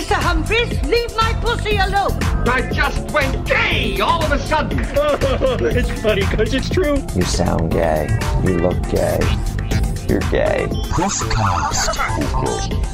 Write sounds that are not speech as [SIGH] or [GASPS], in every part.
Mr. Humphries, leave my pussy alone. I just went gay all of a sudden. [LAUGHS] it's funny because it's true. You sound gay. You look gay. You're gay.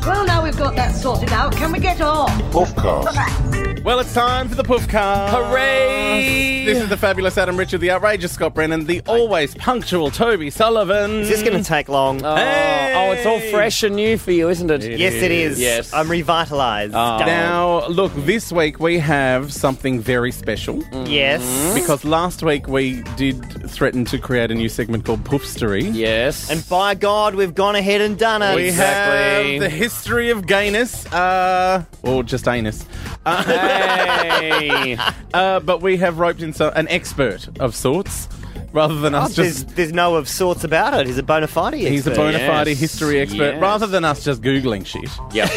Well, now we've got that sorted out, can we get on? Puffcast. Well, it's time for the Puffcast. Hooray! This is the fabulous Adam Richard, the outrageous Scott Brennan, the always punctual Toby Sullivan. Is this going to take long? Oh, oh, oh it's all fresh and new for you, isn't it? yes, it is. Yes. I'm revitalized. Oh. Now, look, this week we have something very special mm. Yes. because last week we did threaten to create a new segment called Puffstery. Yes. And by God, we've gone ahead and done it. We Exactly. have the history of gayness, uh, or just anus. Uh, hey. [LAUGHS] uh, but we have roped in so, an expert of sorts, rather than Oh, us there's, just. there's no of sorts about it. He's a bona fide He's a expert. bona fide Yes. history expert, Yes. rather than us just googling shit, Yep.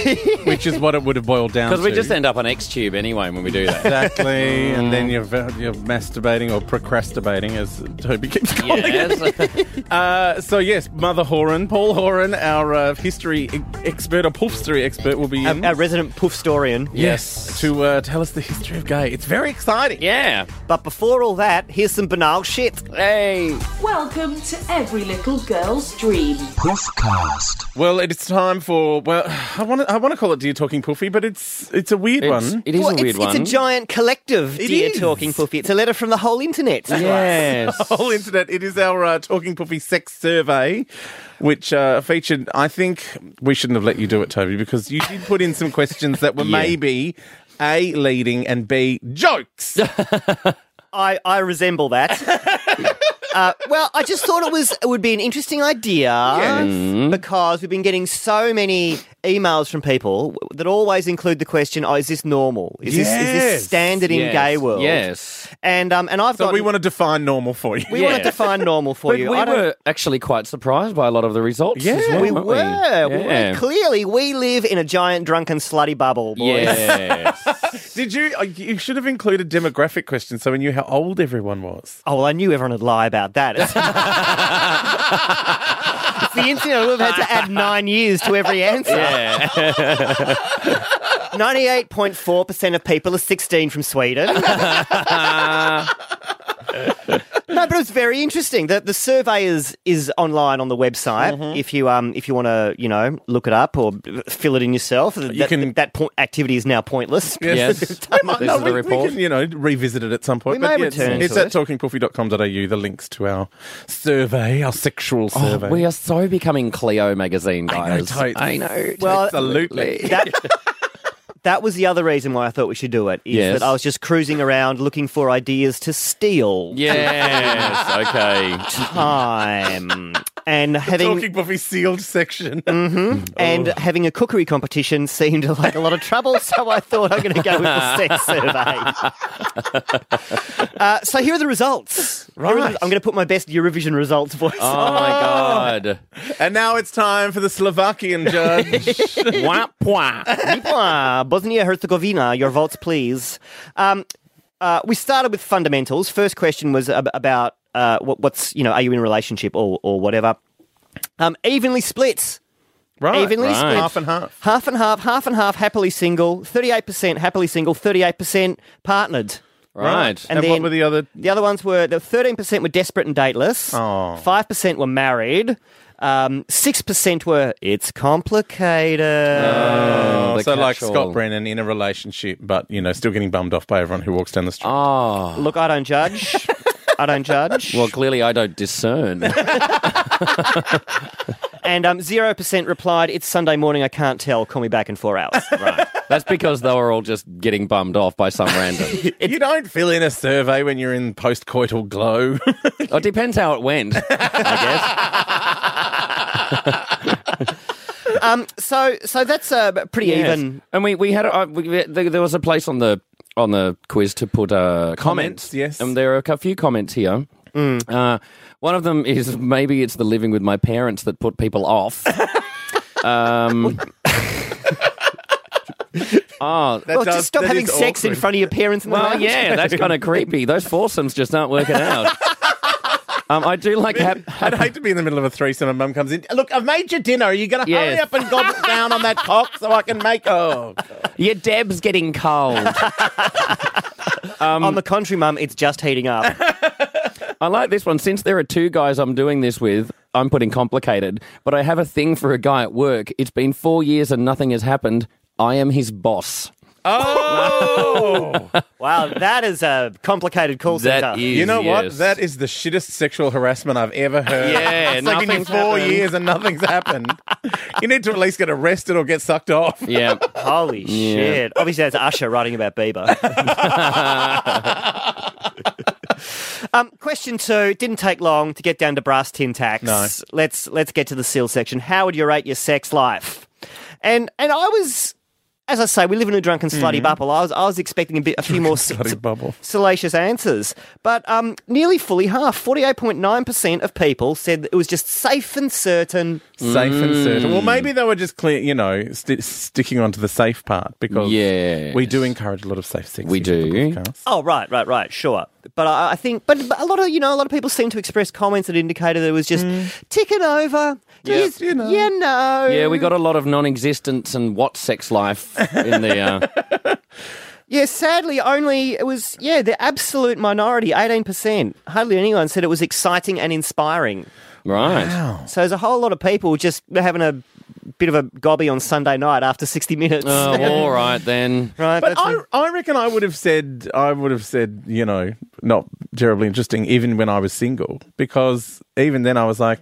[LAUGHS] which is what it would have boiled down to. Because we just end up on Xtube anyway when we do that. Exactly, and then you're you're masturbating or procrastinating, as Toby keeps calling it. yes. [LAUGHS] Uh, so yes, Mother Horan, Paul Horan, our uh, history e- expert, or history expert, will be in. Our, our resident poof storian. yes, to uh, tell us the history of gay. It's very exciting. yeah. But before all that, here's some banal shit. Hey. Welcome to every little girl's dream. Podcast. Well, it's time for well, I want to I want to call it Dear Talking Puffy, but it's it's a weird It's, one. it is Well, a weird it's, one. it's a giant collective, It dear is. talking puffy. It's a letter from the whole internet. Yes. [LAUGHS] whole internet. It is our uh, Talking Puffy sex survey, which uh, featured. I think we shouldn't have let you do it, Toby, because you did put in some questions that were [LAUGHS] Yeah. maybe a leading and b jokes. [LAUGHS] I, I resemble that. Uh, well, I just thought it was it would be an interesting idea because we've been getting so many emails from people that always include the question, "Oh, is this normal? Is this is this standard in Yes. gay world?" Yes. And um and I've so got we want to define normal for you. we want to define normal for But you. we I were actually quite surprised by a lot of the results. Yeah, well, we weren't. We Yeah. were. Clearly, we live in a giant drunken slutty bubble, boys. Yes. [LAUGHS] Did you? uh, You should have included demographic questions so we knew how old everyone was. Oh, well, I knew everyone would lie about that. It's, [LAUGHS] it's the internet. We've had to add nine years to every answer. yeah. [LAUGHS] 98.4% of people are 16 from Sweden. [LAUGHS] No, but it was very interesting. The the survey is is online on the website. Mm-hmm. If you um if you want to you know look it up or fill it in yourself, that, can- that point, activity is now pointless. Yes. [LAUGHS] We might- This no, is the we, we can, you know, revisit it at some point. We may but yeah, it's- return it's, to at it. talkingpuffy.com.au, the links to our survey, our sexual Oh, survey. we are so becoming Cleo magazine, guys. I know, guys. totes. I know. Well, Absolutely. That, [LAUGHS] that was the other reason why I thought we should do it. Is Yes. that I was just cruising around looking for ideas to steal Yes. [LAUGHS] okay. time and having Talking Puffy sealed section. [LAUGHS] and having a cookery competition seemed like a lot of trouble. So I thought I'm going to go with the sex [LAUGHS] survey. uh, so here are the results. Here are the- I'm going to put my best Eurovision results voice. Oh on. my god. and now it's time for the Slovakian judge. Wah, wah. Nipah, Bosnia Herzegovina, your votes, please. Um, uh, we started with fundamentals. First question was ab- about uh, what, what's you know, are you in a relationship or or whatever. Um, evenly split, right. evenly right. split, Half and half. half and half, half and half, happily single, thirty-eight percent happily single, thirty-eight percent partnered. Right. And, And what then- were the other? The other ones were the thirteen percent were desperate and dateless. Oh. Five percent were married. Um, Six percent were it's complicated. Oh, the so like catch-all. Scott Brennan in a relationship, but you know, still getting bummed off by everyone who walks down the street. Oh. Look, I don't judge. I don't judge. [LAUGHS] Well, clearly I don't discern. [LAUGHS] and um, 0% replied, It's Sunday morning, I can't tell. Call me back in four hours. [LAUGHS] right. That's because they were all just getting bummed off by some random. you don't fill in a survey when you're in post-coital glow. Oh, it depends how it went, I [LAUGHS] um, so, so that's uh, pretty guess. even. And we we had uh, we, there, there was a place on the on the quiz to put uh, comments. yes. And there are a few comments here. Uh, one of them is maybe it's the living with my parents that put people off. [LAUGHS] um, [LAUGHS] oh, That Well, does- just stop having is sex in front of your parents in the well, yeah, that's kind of creepy. Those foursomes just aren't working out. Um, I do like [LAUGHS] hap- I'd hate to be in the middle of a threesome and mum comes in. Look, I've made your dinner. Are you going to hurry Yes. up and gobble [LAUGHS] down on that cock so I can make? Oh, God. Your Deb's getting cold. [LAUGHS] On the contrary, Mum, it's just heating up. I like this one. Since there are two guys I'm doing this with, I'm putting complicated, but I have a thing for a guy at work. It's been four years and nothing has happened. I am his boss. Oh, wow, that is a complicated call That center. is, you know what? yes. That is the shittest sexual harassment I've ever heard. Yeah, it's like in your nothing's four happened. years and nothing's happened. you need to at least get arrested or get sucked off. Yeah. Holy shit. Obviously, that's Usher writing about Bieber. [LAUGHS] um, question two. Didn't take long to get down to brass tin tacks. No. Let's let's get to the seal section. How would you rate your sex life? And and I was, as I say, we live in a drunken slutty bubble. I was I was expecting a bit a few more s- Mm-hmm. Slutty bubble. salacious answers, but um, nearly fully half, forty eight point nine percent of people said that it was just safe and certain. Safe and certain. Well, maybe they were just clear, you know, sti sticking on to the safe part because Yes. we do encourage a lot of safe sex. We here at the do. Oh, right, right, right, sure. But I, I think, but, but a lot of you know, a lot of people seem to express comments that indicated that it was just ticking over. Just, you know. you know. Yeah, we got a lot of non-existence and what sex life in the. Uh, [LAUGHS] Yeah, sadly, only it was yeah the absolute minority, eighteen percent. Hardly anyone said it was exciting and inspiring. right. So there's a whole lot of people just having a bit of a gobby on Sunday night after sixty minutes. Oh, [LAUGHS] all right then. right, But that's I, a- I reckon I would have said, I would have said, you know, not terribly interesting, even when I was single, because even then I was like,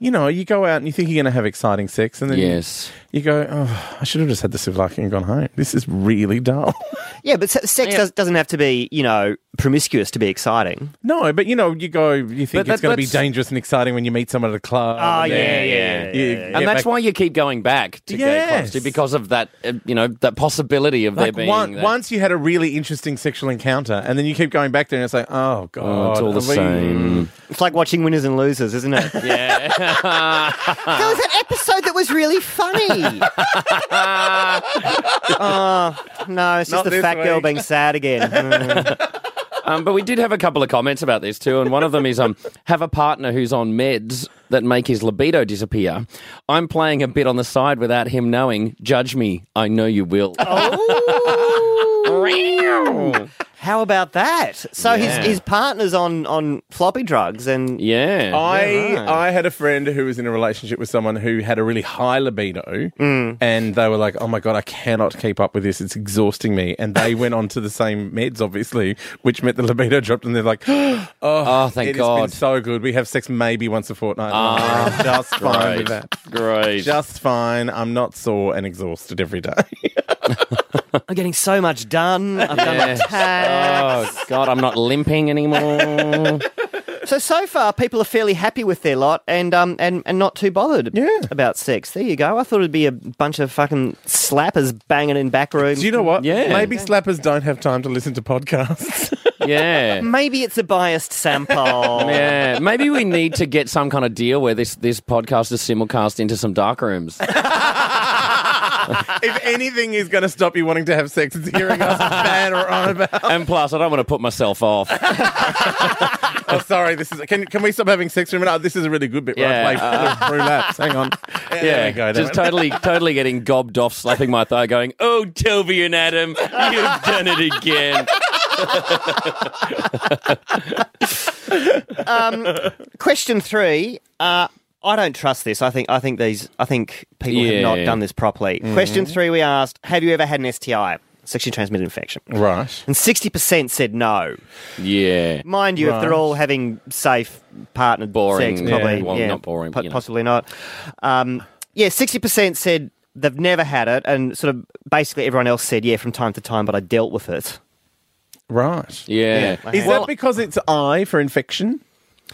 you know, you go out and you think you're going to have exciting sex, and then Yes. you go, oh, I should have just had the souvlaki and gone home. This is really dull. [LAUGHS] yeah, but se- sex does, doesn't have to be you know promiscuous to be exciting. no, but you know, you go, you think But it's that- going to be dangerous and exciting when you meet someone at a club. Oh, and yeah, then yeah, you yeah, And that's back- why you keep going back to get Yes. close to because of that, uh, you know, that possibility of there being. one, that- once you had a really interesting sexual encounter, and then you keep going back there, and it's like, oh god, Oh, it's all the we- same. It's like watching winners and losers, isn't it? [LAUGHS] Yeah. [LAUGHS] There was an episode that was really funny. [LAUGHS] oh, no, it's just Not the this fat girl week. being sad again. [LAUGHS] Um, but we did have a couple of comments about this too, and one of them is um, have a partner who's on meds that make his libido disappear. I'm playing a bit on the side without him knowing. Judge me, I know you will. How about that? So Yeah. his his partner's on on floppy drugs, and yeah, I Yeah, right. I had a friend who was in a relationship with someone who had a really high libido, Mm. and they were like, "Oh my god, I cannot keep up with this; it's exhausting me." And they went on to the same meds, obviously, which meant the libido dropped, and they're like, [GASPS] "Oh, Oh, thank it has been God. so good. We have sex maybe once a fortnight. Ah, I'm just fine with great, that. great. Just fine. I'm not sore and exhausted every day." [LAUGHS] I'm getting so much done. I've done my Yes. task. Oh God, I'm not limping anymore. So so far, people are fairly happy with their lot, and um and, and not too bothered Yeah. about sex. There you go. I thought it'd be a bunch of fucking slappers banging in back rooms. Do you know what? Yeah. Maybe slappers don't have time to listen to podcasts. [LAUGHS] yeah. Maybe it's a biased sample. [LAUGHS] Yeah, maybe we need to get some kind of deal where this, this podcast is simulcast into some dark rooms. [LAUGHS] if anything is going to stop you wanting to have sex, it's hearing us [LAUGHS] bad or on about. And plus, I don't want to put myself off. [LAUGHS] Oh, sorry. This is. Can can we stop having sex for a minute? Oh, this is a really good bit. Where I Yeah, play [LAUGHS] through laps. Hang on. Yeah, there we go. just totally, totally getting gobbed off, slapping my thigh, going, "Oh, Toby and Adam, you've done it again." um, Question three. Uh, I don't trust this. I think I think these. I think people have not done this properly. Question three. We asked, "Have you ever had an STI, sexually transmitted infection?" Right. And sixty percent said no. Yeah, Mind you, if they're all having safe partnered Boring, sex, yeah. probably Well, yeah, not boring, po- but, you know. possibly not. Um, yeah, sixty percent said they've never had it, and sort of basically everyone else said yeah from time to time, but I dealt with it. Right. yeah. Yeah. Is well, that because it's I for infection,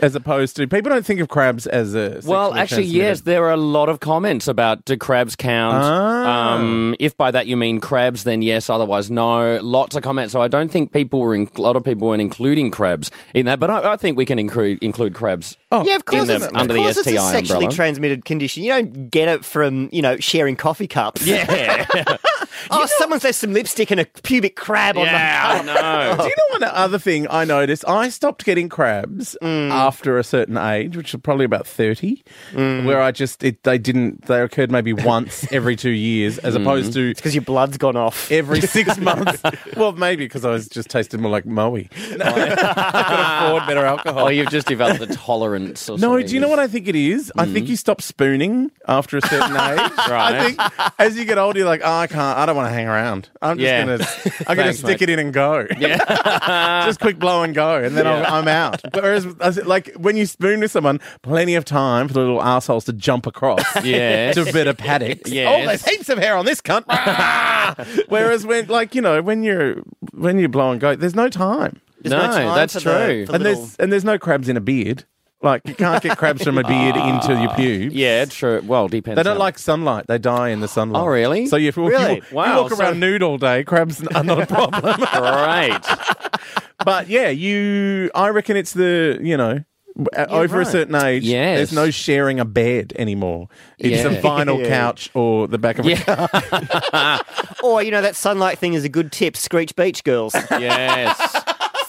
as opposed to people don't think of crabs as a. Well, actually, yes, there are a lot of comments about do crabs count? Ah. Um, if by that you mean crabs, then yes. Otherwise, no. Lots of comments. So I don't think people were in, a lot of people weren't including crabs in that, but I, I think we can include include crabs. Oh, Yeah, of course, the- it's, of under the course it's a sexually umbrella. transmitted condition. You don't get it from you know sharing coffee cups. Yeah, [LAUGHS] [LAUGHS] Oh, someone says some lipstick and a pubic crab on Yeah, the. I [LAUGHS] know. Do you know what other thing I noticed? I stopped getting crabs Mm. after a certain age, which is probably about thirty, mm. where I just it, they didn't they occurred maybe once every two years, as mm. opposed to Because your blood's gone off. every six [LAUGHS] months. well, maybe because I was just tasted more like Moe. [LAUGHS] I could afford better alcohol. Oh, you've just developed a tolerance. Or No, something. do you know what I think it is? I think mm. you stop spooning after a certain age. Right. I think as you get older, you're like, oh, I can't. I don't want to hang around. I'm just Yeah. gonna, [LAUGHS] I'm gonna Thanks, stick mate. it in and go. Yeah. [LAUGHS] just quick blow and go, and then Yeah. I'm, I'm out. [LAUGHS] Whereas, as like when you spoon with someone, plenty of time for the little assholes to jump across. Yes. To a bit of paddocks. Yes. Oh, there's heaps of hair on this cunt. Whereas when, like you know, when you're when you blow and go, there's no time, There's No, time that's for the- true. for and little- there's and there's no crabs in a beard. Like you can't get crabs from a beard [LAUGHS] ah. into your pubes. Yeah, true. Well, depends. They don't on- like sunlight. They die in the sunlight. Oh, really? So if you, Really? you, Wow, you walk so- around nude all day, crabs are not a problem. [LAUGHS] Great. [LAUGHS] but yeah, you. I reckon it's the you know. w- over a right. certain age, Yes. there's no sharing a bed anymore. It's Yeah. a vinyl Yeah. couch or the back of a Yeah. car. Or, you know, that sunlight thing is a good tip. Screech Beach girls.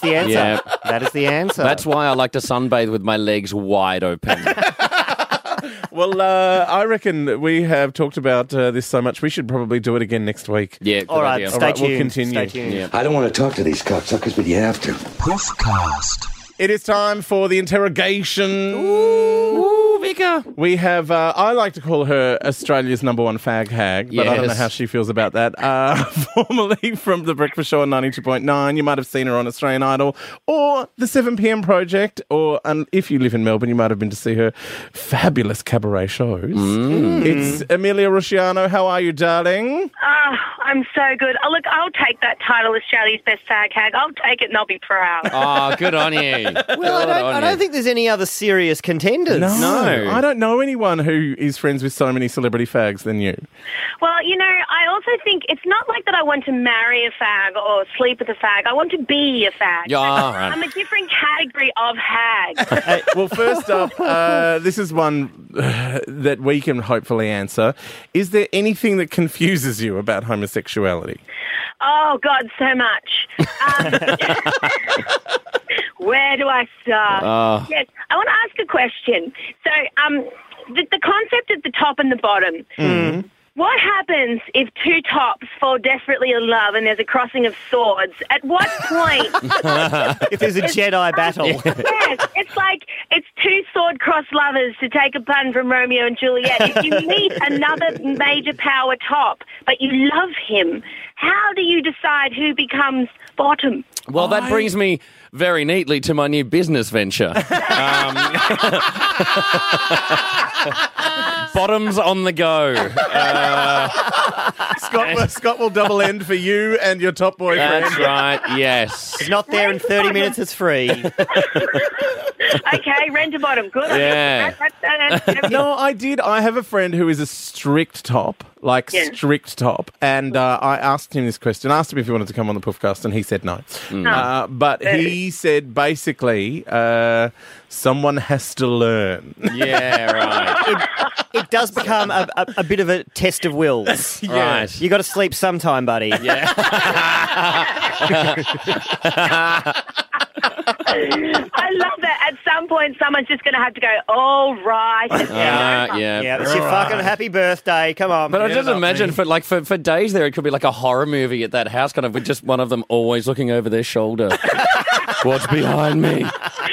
That's the answer. Yeah. That is the answer. That's why I like to sunbathe with my legs wide open. [LAUGHS] Well, uh, I reckon we have talked about uh, this so much. We should probably do it again next week. Yeah. good All right, idea. stay right, we'll continue. Stay tuned. Yeah. I don't want to talk to these cocksuckers, but you have to. Puffcast. It is time for the interrogation. Ooh, Vicar. We have, uh, I like to call her Australia's number one fag hag, but I don't know Yes. how she feels about that. Uh, [LAUGHS] formerly from The Breakfast Show on 92.9, you might have seen her on Australian Idol or The 7pm Project, or um, if you live in Melbourne, you might have been to see her fabulous cabaret shows. It's Amelia Rusciano. How are you, darling? Oh, I'm so good. Oh, look, I'll take that title, Australia's Best Fag Hag. I'll take it and I'll be proud. Oh, good on you. Well, I don't, on I don't think there's any other serious contenders. No. I don't know anyone who is friends with so many celebrity fags than you. Well, you know, I also think it's not like that I want to marry a fag or sleep with a fag. I want to be a fag. Yeah, all right. I'm a different category of hag. [LAUGHS] Hey, well, first up, uh, this is one uh, that we can hopefully answer. Is there anything that confuses you about homosexuality? oh, God, so much. Um, [LAUGHS] [LAUGHS] where do I start? Oh. Yes, I want to ask a question. So, um, the, the concept of the top and the bottom. What happens if two tops fall desperately in love and there's a crossing of swords? At what point? [LAUGHS] If there's a Jedi battle. [LAUGHS] yes, it's like it's two sword-crossed lovers to take a pun from Romeo and Juliet. If you meet another major power top, but you love him, how do you decide who becomes bottom? Well, that brings me very neatly to my new business venture. Um, [LAUGHS] [LAUGHS] [LAUGHS] bottoms on the go. Uh, [LAUGHS] Scott, Scott will double end for you and your top boyfriend. that's right. Yes. It's not there in 30 minutes, it's free. [LAUGHS] Okay, rent a bottom. Good. Yeah. No, I did. I have a friend who is a strict top, like Yeah. strict top, and uh, I asked him this question. Asked him if he wanted to come on the Puffcast, and he said no. Uh, but he said basically, uh, someone has to learn. Yeah. Right. [LAUGHS] It does become a, a, a bit of a test of wills. [LAUGHS] Right. You got to sleep sometime, buddy. Yeah. [LAUGHS] [LAUGHS] I love that. At some point, someone's just going to have to go. All right. Uh, yeah. Yeah, it's your fucking happy birthday. Come on. But I just imagine me. for like for, for days there, it could be like a horror movie at that house, kind of with just one of them always looking over their shoulder. [LAUGHS] What's behind me?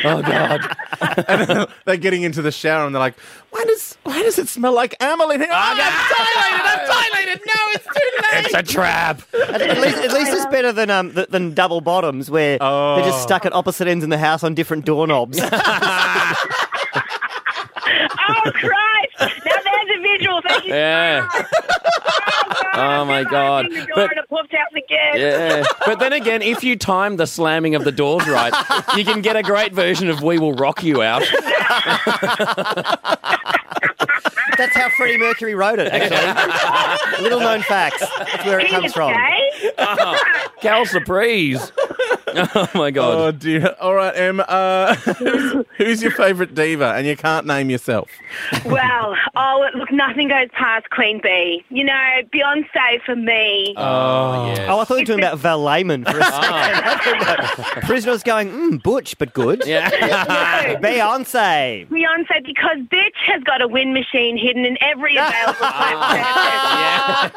Oh God! they're getting into the shower and they're like, "Why does why does it smell like amyl in here? Oh, I'm [LAUGHS] dilated. I'm dilated. No, it's too late. It's a trap. At, at least, at least it's better than um th- than double bottoms where they're just stuck at opposite ends in the house on different doorknobs. [LAUGHS] Oh, Christ. Now there's a visual. Thank you. Yeah. so. [LAUGHS] Oh, oh my God! opening the door But and it pops out again. yeah, [LAUGHS] but then again, if you time the slamming of the doors right, you can get a great version of "We Will Rock You Out." That's how Freddie Mercury wrote it, actually. Little known facts. That's where it comes from. gay? Oh, Cal Surprise. [LAUGHS] Oh my god. Oh dear. All right, Em. Uh, [LAUGHS] who's, who's your favourite diva? And you can't name yourself. Well, oh, look, nothing goes past Queen Bee. You know, Beyonce for me. Oh yes. Oh, I thought you were talking about Val Lehman for a second. Prisoner's going, mm, butch, but good. yeah. [LAUGHS] Beyonce. Beyonce, because bitch has got a wind machine hidden in every available place.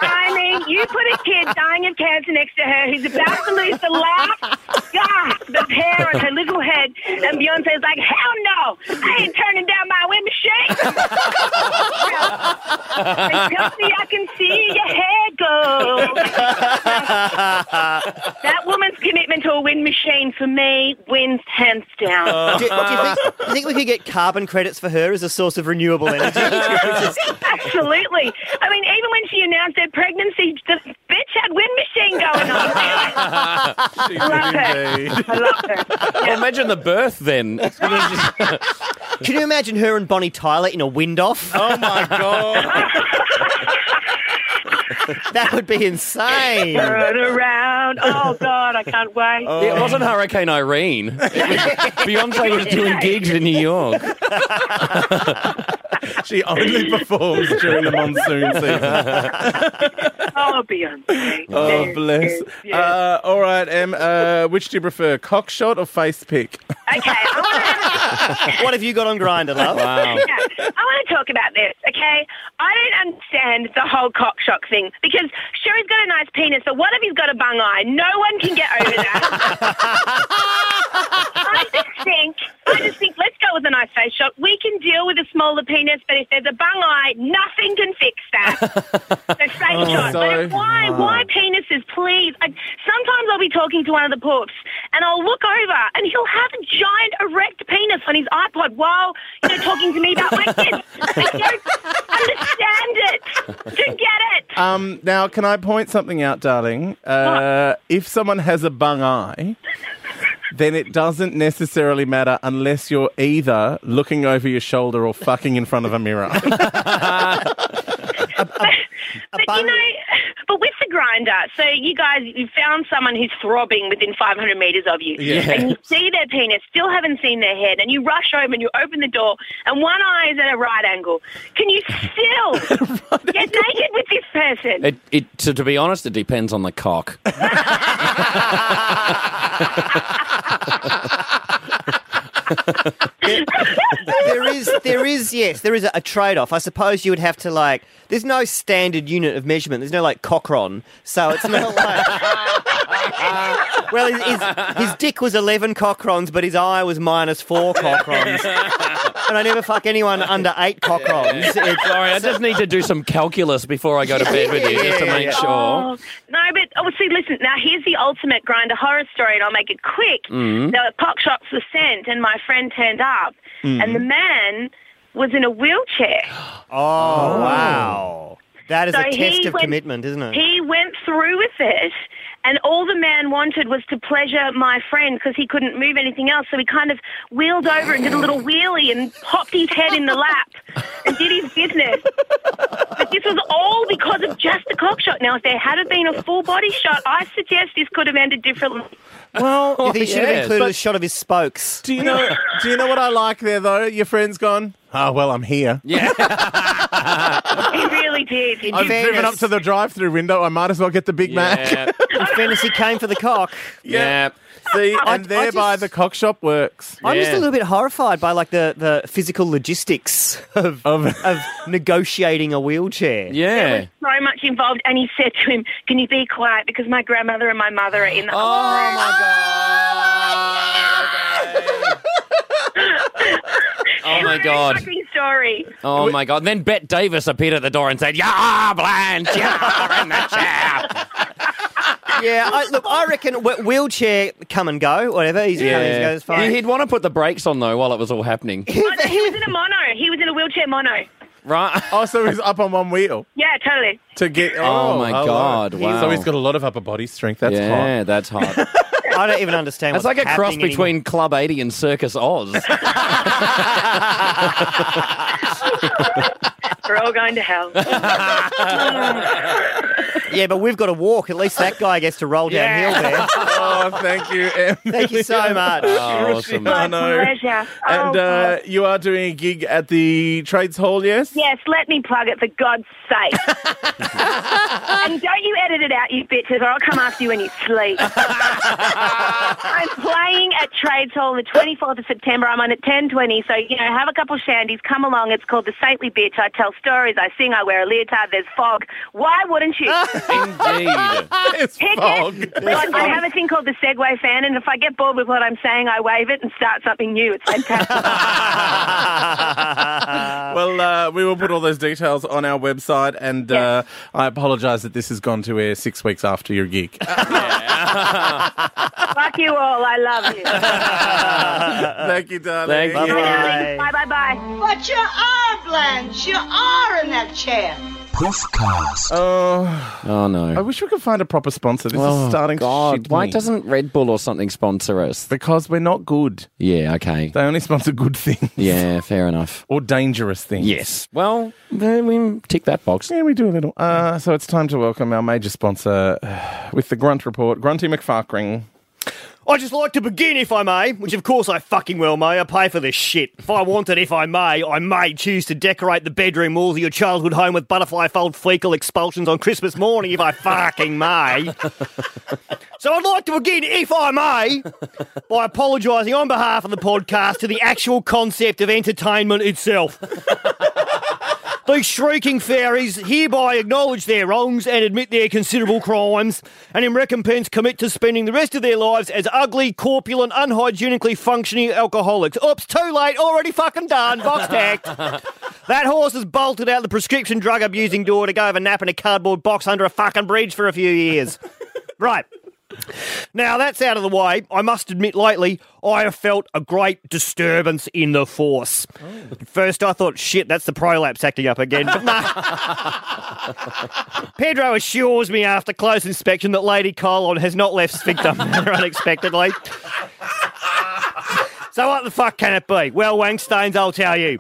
I mean, you put a kid dying of cancer next to her who's about to lose the last gasp of hair on her little head, and Beyonce's like, hell no, I ain't turning down my wind machine. and tell me I can see your hair go. that woman's commitment to a wind machine, for me, wins hands down. Oh. Do, do you, think, do you think we could get carbon credits for her as a source of renewable energy? [LAUGHS] Absolutely. I mean, even when she announced her pregnancy, the bitch had wind machine going on. [LAUGHS] She I love did her. I love her. Well, imagine the birth then. [LAUGHS] It's gonna just- Can you imagine her and Bonnie Tyler in a wind off? Oh my god. [LAUGHS] [LAUGHS] That would be insane. Turn around. Oh, God, I can't wait. [LAUGHS] it wasn't Hurricane Irene. Was, [LAUGHS] Beyonce was doing gigs in New York. She only performs during the monsoon season. Oh, Beyonce. Oh, Yes, bless. yes, yes. Uh, all right, Em. Uh, which do you prefer, cock shot or face pick? okay, I have What have you got on Grindr, love? Wow. Yeah, I want to talk about this, okay? I don't understand the whole cock shock thing because sure he's got a nice penis, but what if he's got a bung eye? No one can get over that. [LAUGHS] I just think, I just think, let's go with a nice face shot. We can deal with a smaller penis, but if there's a bung eye, nothing can fix that. So face shot. so but why, why penises, please? I, sometimes I'll be talking to one of the poops and I'll look over and he'll have a giant erect penis on his iPod while, you know, talking to me about my kids. I don't understand it. Don't get it. Um, now, can I point something out, darling? Uh, if someone has a bung eye, then it doesn't necessarily matter unless you're either looking over your shoulder or fucking in front of a mirror. [LAUGHS] A But bung- you know, but with the Grindr, so you guys, you found someone who's throbbing within 500 metres of you, Yeah. and you see their penis, still haven't seen their head, and you rush over and you open the door, and one eye is at a right angle. Can you still [LAUGHS] get naked with this person? It, it, to, to be honest, it depends on the cock. [LAUGHS] there is, there is, yes, there is a, a trade-off. I suppose you would have to like. There's no standard unit of measurement. There's no like cochron, so it's not like. [LAUGHS] well, his, his, his dick was 11 cochrons, but his eye was minus four cochrons. [LAUGHS] and I never fuck anyone under eight cochrons. It's, Sorry, I just need to do some calculus before I go to bed with you, just to make sure. Oh, no, but oh, see, listen. Now here's the ultimate Grindr horror story, and I'll make it quick. Mm-hmm. The cock shots were sent, and my friend turned up, and the man was in a wheelchair. [GASPS] oh, wow. That is So a test of went- commitment, isn't it? He went through with it, and all the man wanted was to pleasure my friend because he couldn't move anything else. So he kind of wheeled over and did a little wheelie and popped his head in the lap and did his business. But this was all because of just a cock shot. Now, if there had been a full body shot, I suggest this could have ended differently. well, [LAUGHS] oh, you think you should have yes, included but- a shot of his spokes? do you know? Do you know what I like there though? Your friend's gone. Oh well, I'm here. Yeah. [LAUGHS] He really did. He I've did. driven up to the drive-through window. I might as well get the Big Mac. yeah. [LAUGHS] In fairness, he came for the cock. yeah. See, I- and thereby I just- the cock shop works. I'm just a Yeah. little bit horrified by like the, the physical logistics of, Of- [LAUGHS] of negotiating a wheelchair. Yeah. so much involved, and he said to him, "Can you be quiet because my grandmother and my mother are in the Oh Oh my god. Fucking story. Oh my god. Then Bette Davis appeared at the door and said, Yeah, Blanche, you're in the chair. [LAUGHS] Yeah, I, look, I reckon wh- wheelchair come and go, whatever. He's yeah. coming, he's going, fine. He'd want to put the brakes on though while it was all happening. [LAUGHS] Oh, no, he was in a mono. He was in a wheelchair mono. Right? Oh, so he's up on one wheel Yeah, totally. to get. Oh, my hello. God, wow. So he's got a lot of upper body strength. That's hard. yeah, hot. that's hot. [LAUGHS] I don't even understand It's like a cross happening between Club 80 and Circus Oz. [LAUGHS] [LAUGHS] We're all going to hell. [LAUGHS] Yeah, but we've got to walk. At least that guy gets to roll downhill there. [LAUGHS] oh, thank you, Em. Thank you so much. [LAUGHS] Oh, awesome. My know. pleasure. And Oh, uh, you are doing a gig at the Trades Hall, yes? Yes, let me plug it for God's sake. and don't you edit it out, you bitches, or I'll come after you when you sleep. I'm playing at Trades Hall on the 24th of September. I'm on at 10.20, so, you know, have a couple shandies, come along. It's called The Saintly Bitch. I tell stories, I sing, I wear a leotard, there's fog. Why wouldn't you? [LAUGHS] Indeed. [LAUGHS] It's Pick fog. it. Like, I have a thing called the Segway fan, and if I get bored with what I'm saying, I wave it and start something new. It's fantastic. [LAUGHS] Well, uh, we will put all those details on our website, and uh, I apologise that this has gone to air six weeks after your gig. Fuck you all. I love you. Thank you, darling. Thank you. Bye. Bye bye bye. But you are, Blanche. You are in that chair. Puffcast. Oh, Oh I no. wish we could find a proper sponsor. This Oh is starting God. to shit Why me. doesn't Red Bull or something sponsor us? Because we're not good. Yeah. Okay. They only sponsor good things. Yeah. Fair enough. Or dangerous things. Yes. Well, then we tick that box. Yeah, we do a little. Uh, so it's time to welcome our major sponsor uh, with the Grunt Report, Grunty McFarkring. I'd just like to begin, if I may, which of course I fucking well may. I pay for this shit. If I wanted, if I may, I may choose to decorate the bedroom walls of your childhood home with butterfly fold fecal expulsions on Christmas morning, if I fucking may. [LAUGHS] So I'd like to begin, if I may, by apologising on behalf of the podcast to the actual concept of entertainment itself. [LAUGHS] These shrieking fairies hereby acknowledge their wrongs and admit their considerable crimes, and in recompense commit to spending the rest of their lives as ugly, corpulent, unhygienically functioning alcoholics. Oops, too late, already fucking done, box tacked. [LAUGHS] That horse has bolted out the prescription drug abusing door to go have a nap in a cardboard box under a fucking bridge for a few years. Right. Now that's out of the way. I must admit, lately I have felt a great disturbance in the force. At first, I thought, shit, that's the prolapse acting up again. But no. [LAUGHS] Pedro assures me after close inspection that Lady Colon has not left sphincter [LAUGHS] unexpectedly. So what the fuck can it be? Well, Wangstains, I'll tell you.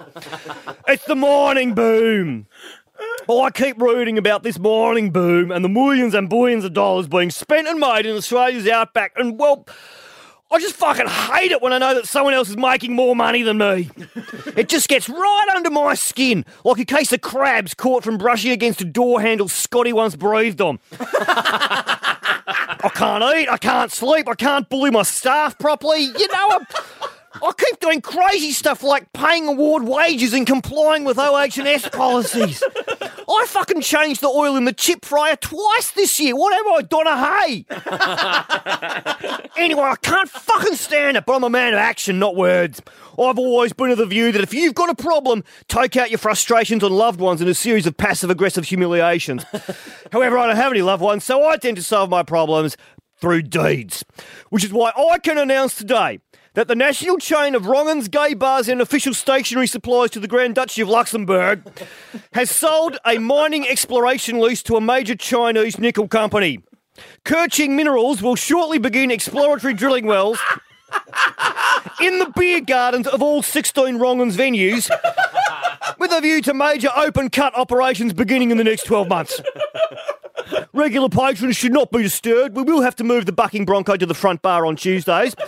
It's the mining boom. Oh, I keep reading about this mining boom and the millions and billions of dollars being spent and made in Australia's outback. And, well, I just fucking hate it when I know that someone else is making more money than me. [LAUGHS] It just gets right under my skin, like a case of crabs caught from brushing against a door handle Scotty once breathed on. [LAUGHS] I can't eat, I can't sleep, I can't bully my staff properly. You know, I'm, I keep doing crazy stuff like paying award wages and complying with OH&S policies. I fucking changed the oil in the chip fryer twice this year. What am I, Donna Hay? [LAUGHS] anyway, I can't fucking stand it, but I'm a man of action, not words. I've always been of the view that if you've got a problem, take out your frustrations on loved ones in a series of passive aggressive humiliations. [LAUGHS] However, I don't have any loved ones, so I tend to solve my problems through deeds. Which is why I can announce today that the national chain of Rongens gay bars and official stationery supplies to the Grand Duchy of Luxembourg [LAUGHS] has sold a mining exploration lease to a major Chinese nickel company. Kerching Minerals will shortly begin exploratory drilling wells [LAUGHS] in the beer gardens of all 16 Rongens venues with a view to major open cut operations beginning in the next 12 months. [LAUGHS] Regular patrons should not be disturbed. We will have to move the bucking bronco to the front bar on Tuesdays. [LAUGHS]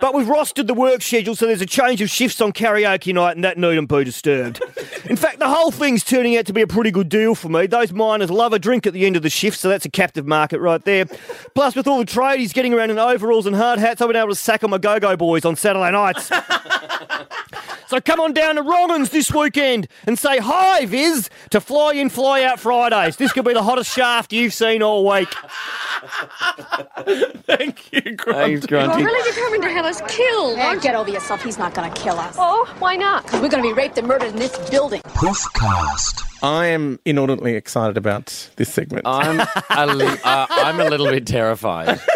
But we've rostered the work schedule so there's a change of shifts on karaoke night and that needn't be disturbed. In fact, the whole thing's turning out to be a pretty good deal for me. Those miners love a drink at the end of the shift, so that's a captive market right there. Plus, with all the tradies getting around in overalls and hard hats, I've been able to sack on my go-go boys on Saturday nights. [LAUGHS] So come on down to Rollins this weekend and say hi, Viz, to Fly In, Fly Out Fridays. This could be the hottest shaft you've seen all week. [LAUGHS] Thank you, Grunt. Thanks, Grunty. really determined to have us killed. get over yourself. He's not going to kill us. Oh, why not? Because We're going to be raped and murdered in this building. Puffcast. I am inordinately excited about this segment. I'm a, li- uh, I'm a little bit terrified. [LAUGHS]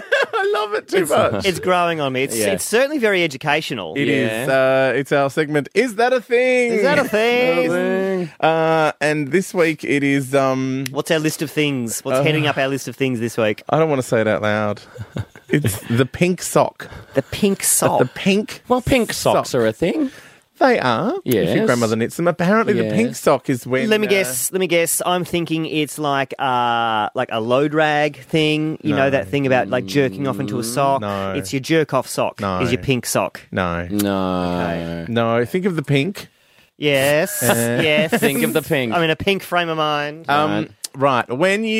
I love it too much. It's growing on me. It's, Yeah. it's certainly very educational. It is. Yeah. Uh, it's our segment. Is that a thing? Is that a thing? Uh, and this week it is. Um, What's our list of things? What's heading up our list of things this week? I don't want to say it out loud. [LAUGHS] It's the pink sock. The pink sock. The pink. Well, pink socks Sock. are a thing. They are. If Yes. your grandmother knits them. Apparently, the pink Yes. sock is when. Let me uh, guess. Let me guess. I'm thinking it's like uh like a load rag thing. You know that thing about like jerking off into a sock. No. It's your jerk off sock. No. Is your pink sock. No. No. No. Think of the pink. Yes. yes. [LAUGHS] Think of the pink. I'm in a pink frame of mind. Um, right. When you.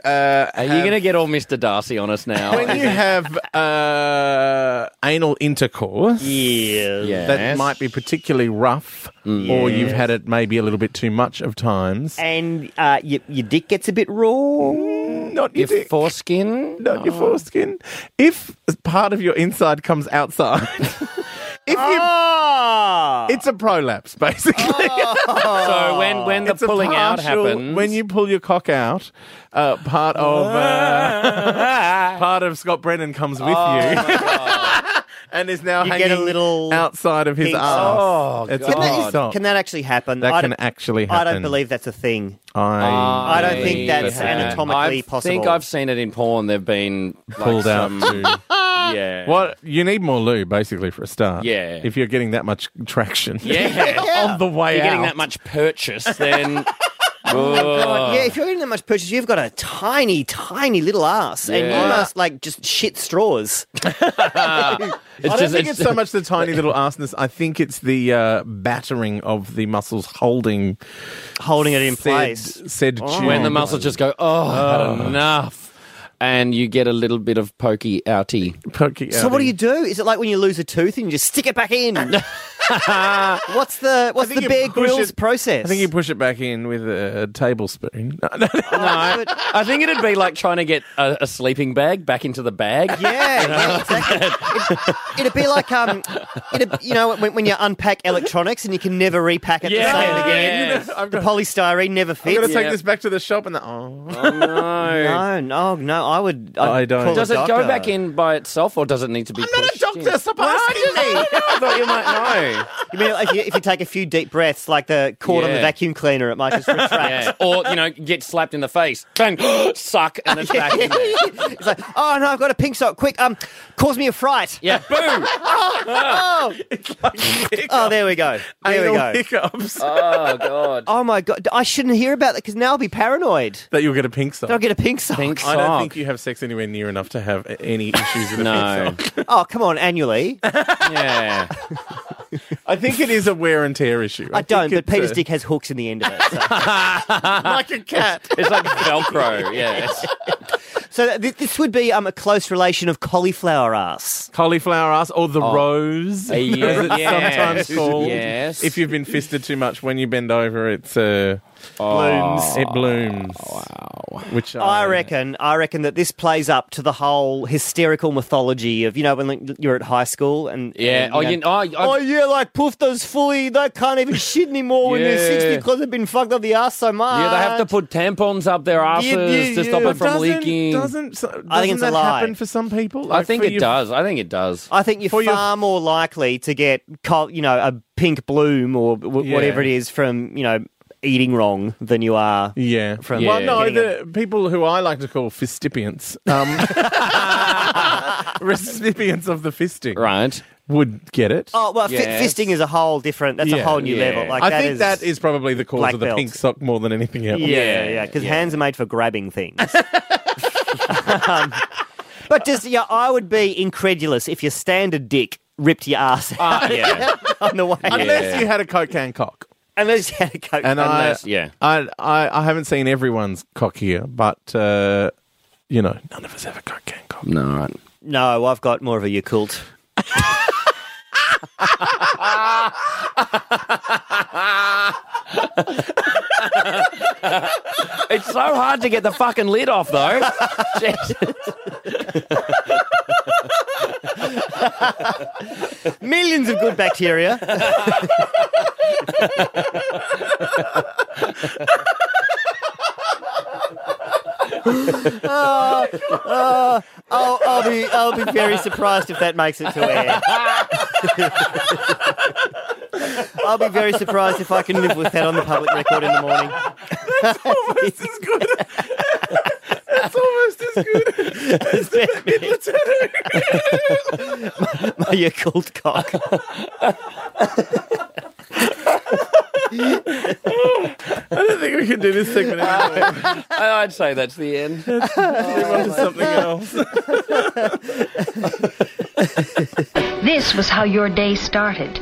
Uh, Are you going to get all Mr. Darcy on us now? When you have uh, anal intercourse. yeah. Yes. That might be particularly rough, or you've had it maybe a little bit too much of times. And uh, your, your dick gets a bit raw. Not your, Your dick, foreskin? not your foreskin. If part of your inside comes outside, [LAUGHS] if you, Ah. it's a prolapse basically. So when, when the It's a pulling out happens. When you pull your cock out, uh, part of uh, [LAUGHS] part of Scott Brennan comes with you. And is now You hanging get a little outside of his pink arse. sock. it's Oh, a Can that, pink is- sock. can that actually happen? That I can don't- actually I happen. don't believe that's a thing. I, I don't think that's Yeah. anatomically I possible. think I've seen it in porn. They've been like, pulled out some- too. [LAUGHS] Yeah. What you need more lube, basically, for a start. Yeah. If you're getting that much traction. Yeah. [LAUGHS] on the way You're out. getting that much purchase, then. God, Oh. yeah, if you're getting that much purchase, you've got a tiny, tiny little ass, and you Yeah. must like just shit straws. [LAUGHS] It's I don't just think it's so much the tiny [LAUGHS] little arseness. I think it's the uh, battering of the muscles holding Holding it in said, place. Said tube. when the muscles just go, oh, I've had enough. And you get a little bit of pokey outy. Poking So out what do in. you do? Is it like when you lose a tooth and you just stick it back in? [LAUGHS] [LAUGHS] what's the what's the Bear push Grylls it- process? I think you push it back in with a tablespoon. No, no, no. No, I think it'd be like trying to get a, a sleeping bag back into the bag. Yeah, yeah, [LAUGHS] exactly. It, would be like um, it'd, you know, when, when you unpack electronics and you can never repack it Yeah, the same again. yes. I've The polystyrene never I'm fits. going to take Yeah. this back to the shop and the, oh. Oh, no. No, no, no. I would. I'd I don't. call Does it go back in by itself, or does it need to be? I'm not a doctor, in? stop Well, asking me. [LAUGHS] I thought you might know. You mean if you, if you take a few deep breaths, like the cord on the Yeah. vacuum cleaner, it might just [LAUGHS] retract. Yeah. Or you know, get slapped in the face, bang, [GASPS] suck, and it's back in there. [LAUGHS] it's like, oh no, I've got a pink sock. Quick, um, cause me a fright. Yeah, [LAUGHS] boom. Oh, oh, there we go. There Anal we go. hiccups. Oh god. Oh my god, I shouldn't hear about that because now I'll be paranoid. that you'll get a pink sock. I'll get a pink sock. Pink I don't think you have sex anywhere near enough to have a- any issues with a No. pink sock. Oh come on, annually. Yeah. I think it is a wear and tear issue. I don't, but Peter's a- dick has hooks in the end of it. So, [LAUGHS] like a cat. It's like Velcro. yes. [LAUGHS] so th- this would be um a close relation of cauliflower ass. Cauliflower ass or the rose, Uh, yeah, [LAUGHS] as it's yes, sometimes called. yes. If you've been fisted too much, when you bend over, it's uh, blooms. It blooms. Wow. Which I reckon, I reckon that this plays up to the whole hysterical mythology of you know when like, you're at high school and Yeah. and, Oh, you you know, know, I, I, Oh yeah, like pufters fully they can't even shit anymore when they're Yeah. sixty because they've been fucked up the ass so much. yeah, they have to put tampons up their asses Yeah, yeah, to stop it from doesn't, leaking. Doesn't, doesn't I think it's a that lie. happen for some people? I think it your- does. I think it does. I think you're For your- far more likely to get, you know, a pink bloom or w- Yeah. whatever it is from, you know, eating wrong than you are. Yeah. From well, no, getting the people who I like to call fistipients, um, [LAUGHS] recipients of the fisting, Right. would get it. Oh well, fi- Yes. fisting is a whole different. That's a Yeah, whole new yeah. level. Like I that think is, that is probably the cause black of the belt. pink sock more than anything else. Yeah, yeah, because hands are made for grabbing things. [LAUGHS] Um, but just yeah, I would be incredulous if your standard dick ripped your ass out yeah. [LAUGHS] on the way. Unless you had a coke can cock. Unless [LAUGHS] you had a coke. And I, Unless- yeah. I, I, I haven't seen everyone's cock here, but uh, you know, none of us have a coke can cock. No, right. no, I've got more of a Yakult. It's so hard to get the fucking lid off, though. [LAUGHS] Millions of good bacteria. [LAUGHS] Oh, oh, I'll, I'll be I'll be very surprised if that makes it to air. I'll be very surprised if I can live with that on the public record in the morning. Almost as good. That's almost as good as the Hitler tattoo. My Yakult cock. I don't think we can do this segment anymore. I'd say that's the end. Move on to something else. [LAUGHS] [LAUGHS] [LAUGHS] This was how your day started.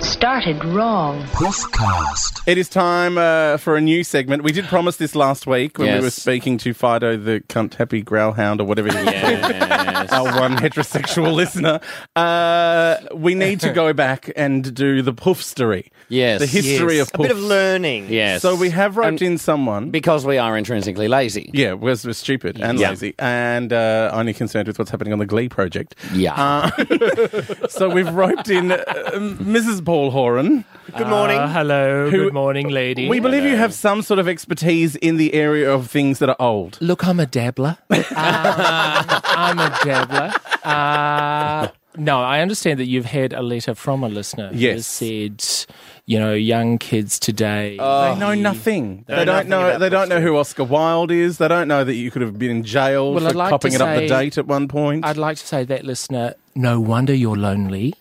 Started wrong. Puffcast. It is time uh, for a new segment. We did promise this last week when we were speaking to Fido, the cunt happy growlhound, or whatever it is. Yes. Our one heterosexual [LAUGHS] listener. Uh, we need to go back and do the puffstory. Yes. The history Yes. of a bit of learning. Yes. So we have roped And in someone. because we are intrinsically lazy. yeah, we're, we're stupid and Yeah. lazy and uh, only concerned with what's happening on the Glee project. Yeah. Uh, [LAUGHS] so we've roped in uh, Mrs. Paul Horan. Good morning. Uh, hello. Who- good morning, lady. We believe you have some sort of expertise in the area of things that are old. Look, I'm a dabbler. Um, [LAUGHS] I'm a dabbler. Uh, no, I understand that you've had a letter from a listener who Yes. has said, you know, young kids today. They know nothing. They, know don't nothing know. about They don't know who Oscar Wilde is. They don't know that you could have been in jail Well, for I'd like copping to it up the date at one point. I'd like to say that listener, no wonder you're lonely.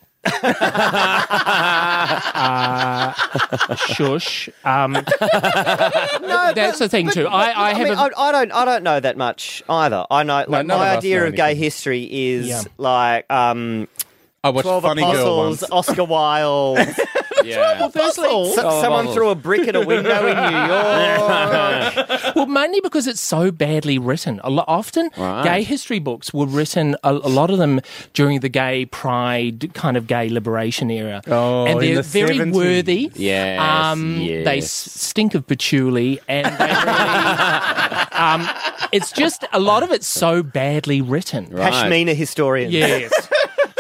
uh, [LAUGHS] [LAUGHS] shush. Um, [LAUGHS] No, that's the thing but- too. but- I, I I have mean, a I, I don't. I don't know that much either. I know. Like, my of idea know of gay history is Yeah. like um, I watched Twelve Funny Girl Apostles, once. Oscar Wilde. Yeah. Firstly, Oh, someone Apostles. threw a brick at a window in New [LAUGHS] York. Well, mainly because it's so badly written. A lot, often, Right. gay history books were written, a, a lot of them during the gay pride, kind of gay liberation era. Oh, and they're the very 70s. worthy. Yes, Um, They yes. s- stink of patchouli, and they really, [LAUGHS] um, it's just a lot of it's so badly written. Right. Pashmina historian. Yes.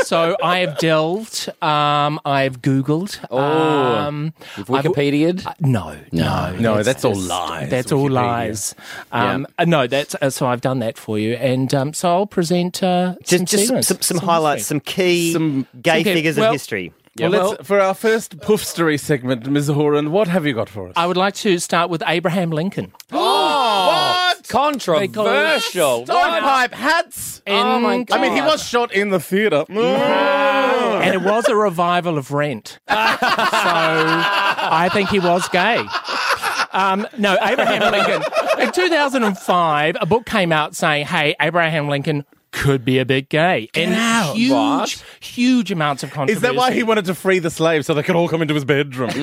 So I have delved. Um, I've Googled. Oh. um, You've Wikipedia'd? uh, no, no, No, that's all lies, That's all lies. Um, uh, no, that's uh, so I've done that for you, and um, so I'll present uh, some Just, just some, some, some highlights, some key Some- gay some key- figures well- of history. well, well- let's, for our first puffstory segment, Ms. Horan, what have you got for us? I would like to start with Abraham Lincoln. What? Controversial. Stovepipe hats. Oh my And- I mean, he was shot in the theatre. [LAUGHS] and it was a revival of Rent. [LAUGHS] so I think he was gay. Um, no, Abraham Lincoln. In 2005, a book came out saying, hey, Abraham Lincoln could be a bit gay. and out. huge, What? huge amounts of controversy. Is that why he wanted to free the slaves so they could all come into his bedroom? [LAUGHS]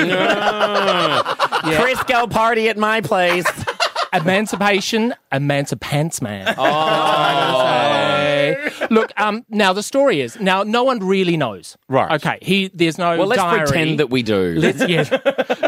Crisco party at my place. Emancipation, emancipants man. Oh. Look, um, now the story is now no one really knows. Right. Okay. He there's no. Well, let's diary. pretend that we do. Let's, yeah.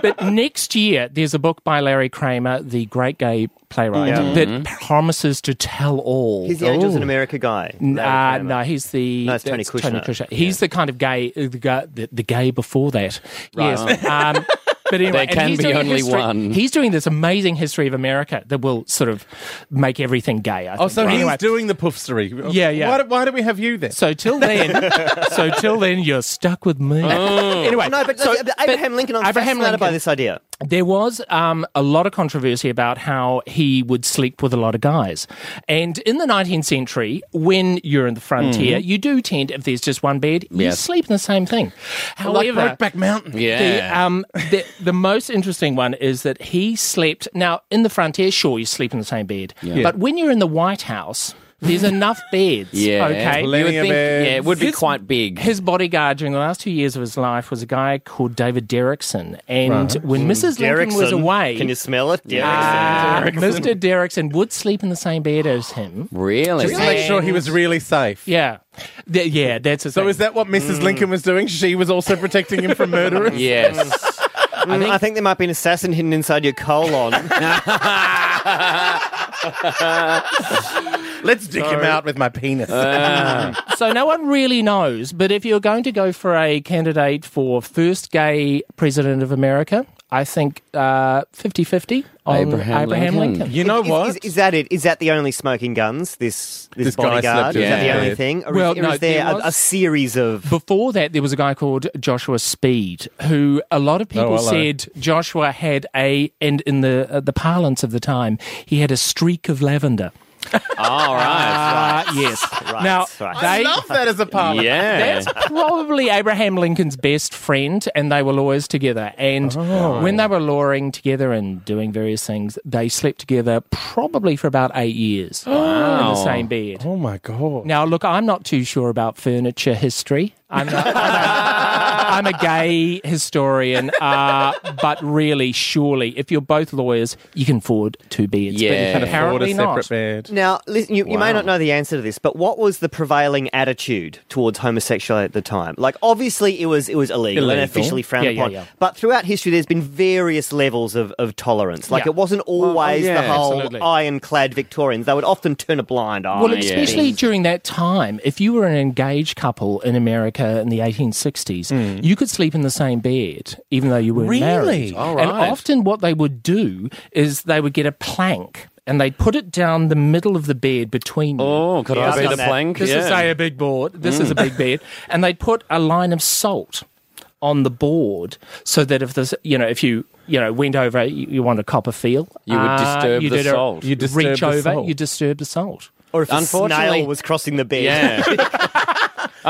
but next year, there's a book by Larry Kramer, the great gay playwright, that promises to tell all. He's the Angels in America guy. Uh, no, he's the No, it's Tony that's Kushner. He's the kind of gay, the, the, the gay before that. Yes. Um, but anyway, There can he's be doing only history- one. He's doing this amazing history of America that will sort of make everything gay. I oh, so But he's anyway, doing the puffstory. Yeah, yeah. Why, do- why do we have you then? So till then, [LAUGHS] so till then, you're stuck with me. Oh. Anyway, No, but, so- but Abraham Lincoln, I'm Abraham fascinated by this idea. There was um, a lot of controversy about how he would sleep with a lot of guys. And in the 19th century, when you're in the frontier, you do tend, if there's just one bed, you sleep in the same thing. like However, Brokeback Mountain. Yeah. the, um, the, the most interesting one is that he slept. Now, in the frontier, sure, you sleep in the same bed. But when you're in the White House, there's enough beds. [LAUGHS] yeah. Okay. You would Plenty of think, beds. yeah, it would be His- quite big. His bodyguard during the last two years of his life was a guy called David Derickson. And when hmm. Mrs. Lincoln was away, Can you smell it? Derickson. Ah, uh, Mr. Derickson would sleep in the same bed as him. really? Just to make sure he was really safe. Yeah. Th- yeah, that's a So is that what Mrs. Hmm. Lincoln was doing? She was also protecting him from murderers? [LAUGHS] Yes. Hmm. I think, I think there might be an assassin hidden inside your colon. [LAUGHS] Let's dick him out with my penis. So no one really knows, but if you're going to go for a candidate for first gay president of America, I think uh, 50-50 on Abraham Abraham, Lincoln. Lincoln. you know is, what? Is, is that it? Is that the only smoking guns? This this, This guy bodyguard? slept Is in that the his only thing? Or Well, is, or no, is there, there a, was- a series of? Before that, there was a guy called Joshua Speed, who a lot of people Oh, hello. said Joshua had a, and in the uh, the parlance of the time, he had a streak of lavender. [LAUGHS] All right. Uh, yes. Right, now, right. they, I love that as a parliament. Yeah. That's probably Abraham Lincoln's best friend, and they were lawyers together. And when they were lawyering together and doing various things, they slept together probably for about eight years [GASPS] in the same bed. Oh my god. Now, look, I'm not too sure about furniture history. I'm, not, [LAUGHS] I'm, a gay historian, uh, but really, surely, if you're both lawyers, you can afford two beds. Yeah. but Can Afford a apparently separate not. bed. Now, listen, you, you may not know the answer to this, but what was the prevailing attitude towards homosexuality at the time? Like, obviously, it was it was illegal, and officially frowned Yeah, yeah, upon. yeah. But throughout history, there's been various levels of, of tolerance. Like, Yeah. it wasn't always yeah, the whole absolutely. ironclad Victorians. They would often turn a blind eye. Well, especially things. during that time, if you were an engaged couple in America in the 1860s, you could sleep in the same bed even though you weren't Really? married. All And often what they would do is they would get a plank and they'd put it down the middle of the bed between you. Oh, could Yeah, I be the plank? This yeah. is say a big board. This is a big bed, and they'd put a line of salt on the board so that if this, you know, if you you know went over, you, you want a copper feel, You would uh, disturb you the did a- salt. You disturb reach the over, salt. you disturb the salt. or if a Unfortunately- snail was crossing the bed. Yeah. [LAUGHS]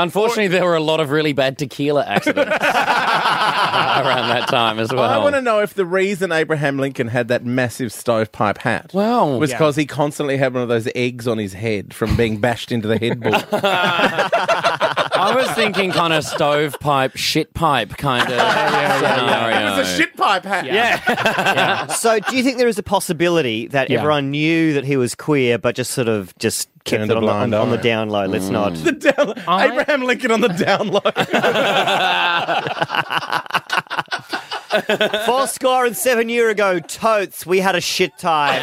Unfortunately, there were a lot of really bad tequila accidents [LAUGHS] [LAUGHS] around that time as well. I want to know if the reason Abraham Lincoln had that massive stovepipe hat Wow. was because he constantly had one of those eggs on his head from being bashed into the headboard. [LAUGHS] I was thinking kind of stovepipe, shit pipe kind of [LAUGHS] scenario. it was a shit pipe hat. Yeah. [LAUGHS] So, do you think there is a possibility that Yeah. everyone knew that he was queer, but just sort of just kept Turned it a on, the- on, blind on the eye. down low? Let's mm. not. The down, I- Abraham Lincoln on the down low. [LAUGHS] Four score and seven year ago, totes, we had a shit time.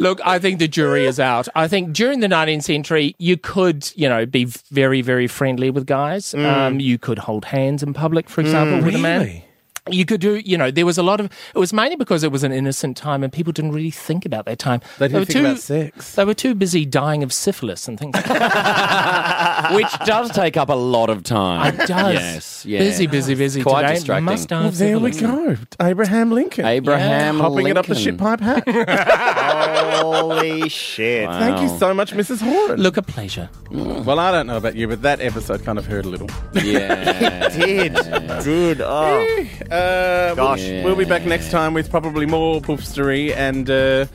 Look, I think the jury is out. I think during the 19th century, you could, you know, be very, very friendly with guys. Um, you could hold hands in public, for example, with a man. You could do, you know, there was a lot of. It was mainly because it was an innocent time and people didn't really think about their time. They didn't were think too, about sex. They were too busy dying of syphilis and things like that. [LAUGHS] Which does take up a lot of time. It does. Yes. Yeah. Busy, busy, busy. Quite today. distracting. Must die Well, of there we go. Abraham Lincoln. Abraham Hopping it up the Lincoln. shit pipe hat. [LAUGHS] Holy [LAUGHS] shit. Thank you so much, Mrs. Horan. Look, a pleasure. well, I don't know about you, but that episode kind of hurt a little. Yeah. [LAUGHS] Did. Did. Oh. Uh, Gosh. We'll, we'll be back next time with probably more poofstery and uh,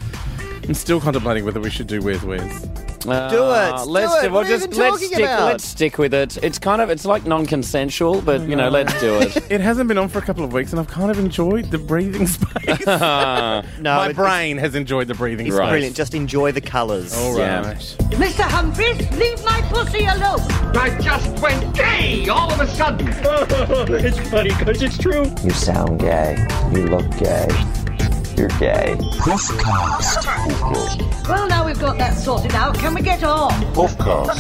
I'm still contemplating whether we should do Where's Where's. Do it. Uh, let's it. do, we'll What are you just let's talking stick about? let's stick with it. It's kind of it's like non-consensual, but you know, let's do it. [LAUGHS] It hasn't been on for a couple of weeks and I've kind of enjoyed the breathing space. [LAUGHS] No, My it- brain has enjoyed the breathing It's space. brilliant. Just enjoy the colours. All right, Yeah. Mr. Humphries, leave my pussy alone. I just went gay all of a sudden. [LAUGHS] it's funny because it's true. You sound gay. You look gay. You're gay. Puffcast. Well, now we've got that sorted out, can we get on? Of course.